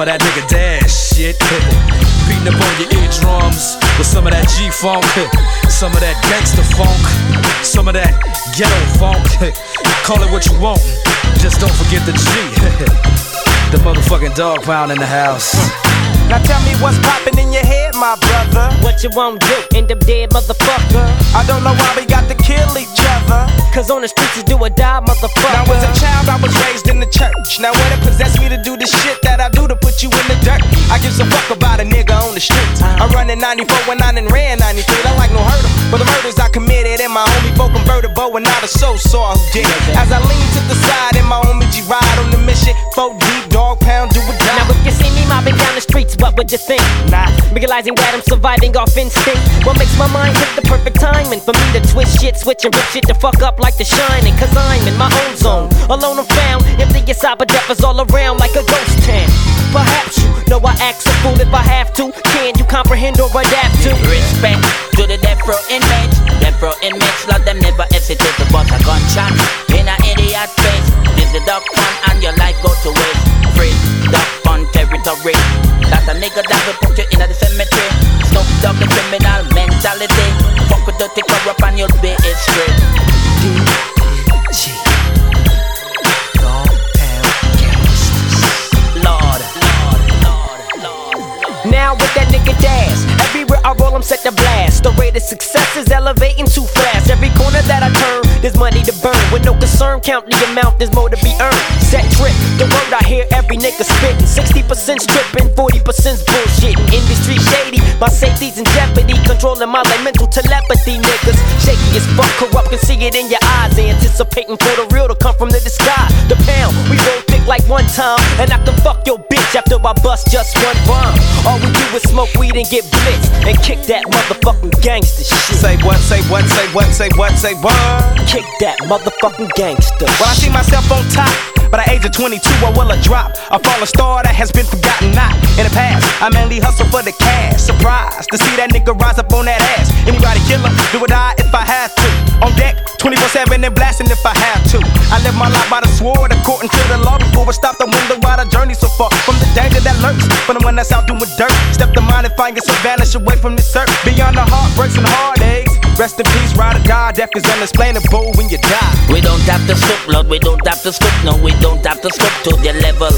some of that nigga dash shit. Beating up on your eardrums with some of that G funk, some of that gangster funk, some of that ghetto funk. Call it what you want, just don't forget the G. The motherfucking dog pound in the house. Now tell me what's poppin' in your head, my brother. What you won't do, end up dead, motherfucker. I don't know why we got to kill each other. Cause on the streets you do or die, motherfucker. Now as a child, I was raised in the church. Now what it possessed me to do the shit that I do to put you in the dirt. I give a fuck about a nigga on the streets. I'm running 94 when I done ran 93. I like no hurt But the murders I committed and my homie folk convertible and not a soul so who did. As I lean to the side and my homie G ride on the mission, 4D me down the streets, what would you think? Nah. Realizing that I'm surviving off instinct. What makes my mind hit the perfect timing for me to twist shit, switch and rip shit to fuck up like the shining. Cause I'm in my own zone. Alone I'm found. Empty inside, but death is all around like a ghost town. Perhaps you know I act a fool if I have to. Can you comprehend or adapt to? Respect to the death row inmates. Death row inmates, love them never hesitate to bust a gunshot in a idiot face. This the duck fun and your life go to waste. Free duck fun territory. That's a nigga that will put you in the cemetery. Snoop Dogg the criminal mentality. Fuck with dirty Kurupt and you'll be it straight. G. Lord. Now with that nigga Daz, everywhere I roll, I'm set to blast. The rate of success is elevating too fast. Every corner that I turn, there's money to burn. With no concern, count the amount, there's more to be earned. Set trip, the word I hear every nigga spitting. 60% stripping, 40% bullshitting. Industry shady, my safety's in jeopardy. Controlling my like mental telepathy, niggas. Shaky as fuck, corrupt, can see it in your eyes. Anticipating for the real to come from the sky. The pound, we roll thick like one time. And I can fuck your bitch after I bust just one rhyme. All we do is smoke weed and get blitzed. And kick that motherfucking gangster shit. Say what, say what, say what, say what, say what? Kick that motherfucking gangster When I see myself on top, by the age of 22, I will a drop. A fallen star that has been forgotten not. In the past, I mainly hustle for the cash. Surprised to see that nigga rise up on that ass. Anybody killer, do or die if I have to. On deck, 24 7 and blasting if I have to. I live my life by the sword, according to the law. Before I stop, the wonder why the journey so far. From the danger that lurks, from the one that's out doing dirt. Step the mind and find yourself vanish away from this earth. Beyond the heartbreaks and heartaches. Rest in peace, ride or die. Death is unexplainable when you die. We don't have to stoop, Lord, we don't have to stoop, no, we don't have to stoop to their level.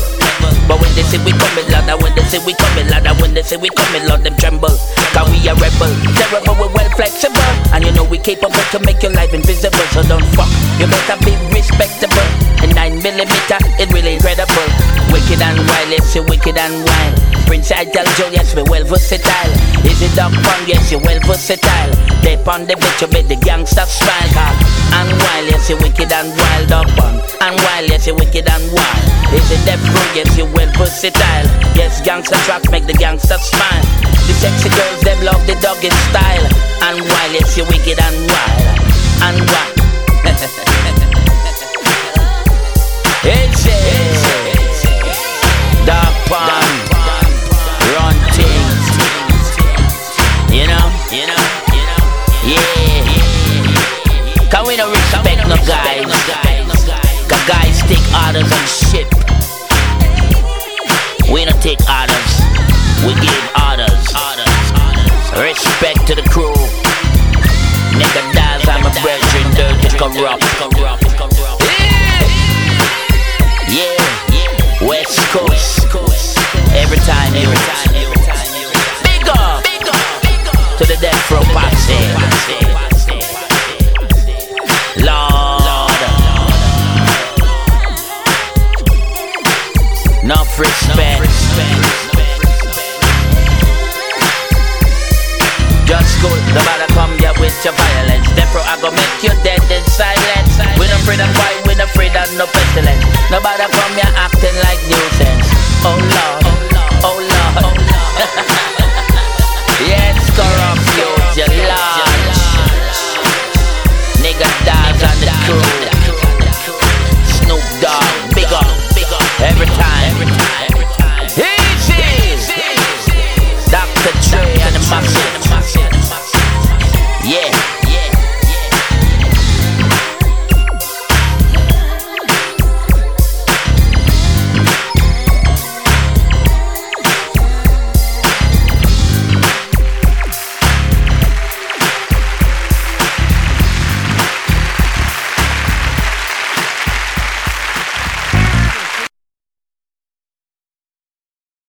But when they say we coming, and when they say we coming, and when they say we coming, Lord, them tremble. Cause we a rebel, terrible, we're well flexible. And you know we capable to make your life invisible, so don't fuck. You better be respectable. And 9 millimeter is really incredible. Wicked and wild, yes, you wicked and wild. Prince I tell Joe, yes, we well versatile. Is it dog pound, yes, you well versatile. They on the bitch, you make the gangster smile. And wild, yes, you wicked and wild up on. And wild, yes, you wicked and wild. Is it row, yes, you well versatile. Yes, gangster tracks make the gangster smile. The sexy girls, them love the doggy style. And wild, yes, you wicked and wild. And wild. orders and shit. We don't take orders. We give orders. Respect to the crew. Nigga dies, I'm a brethren, dirty Kurupt. Yeah, yeah. West Coast. Every time you. Big up. To the death row posse. Respect. Respect Just good, nobody come here with your violence. Therefore, I go make you dead in silence. We not afraid of fight, we not afraid of no pestilence. Nobody come here acting like nuisance. Oh Lord, oh Lord. yes, Kurupt you large. Nigga dies on the crew. Every time. Every time.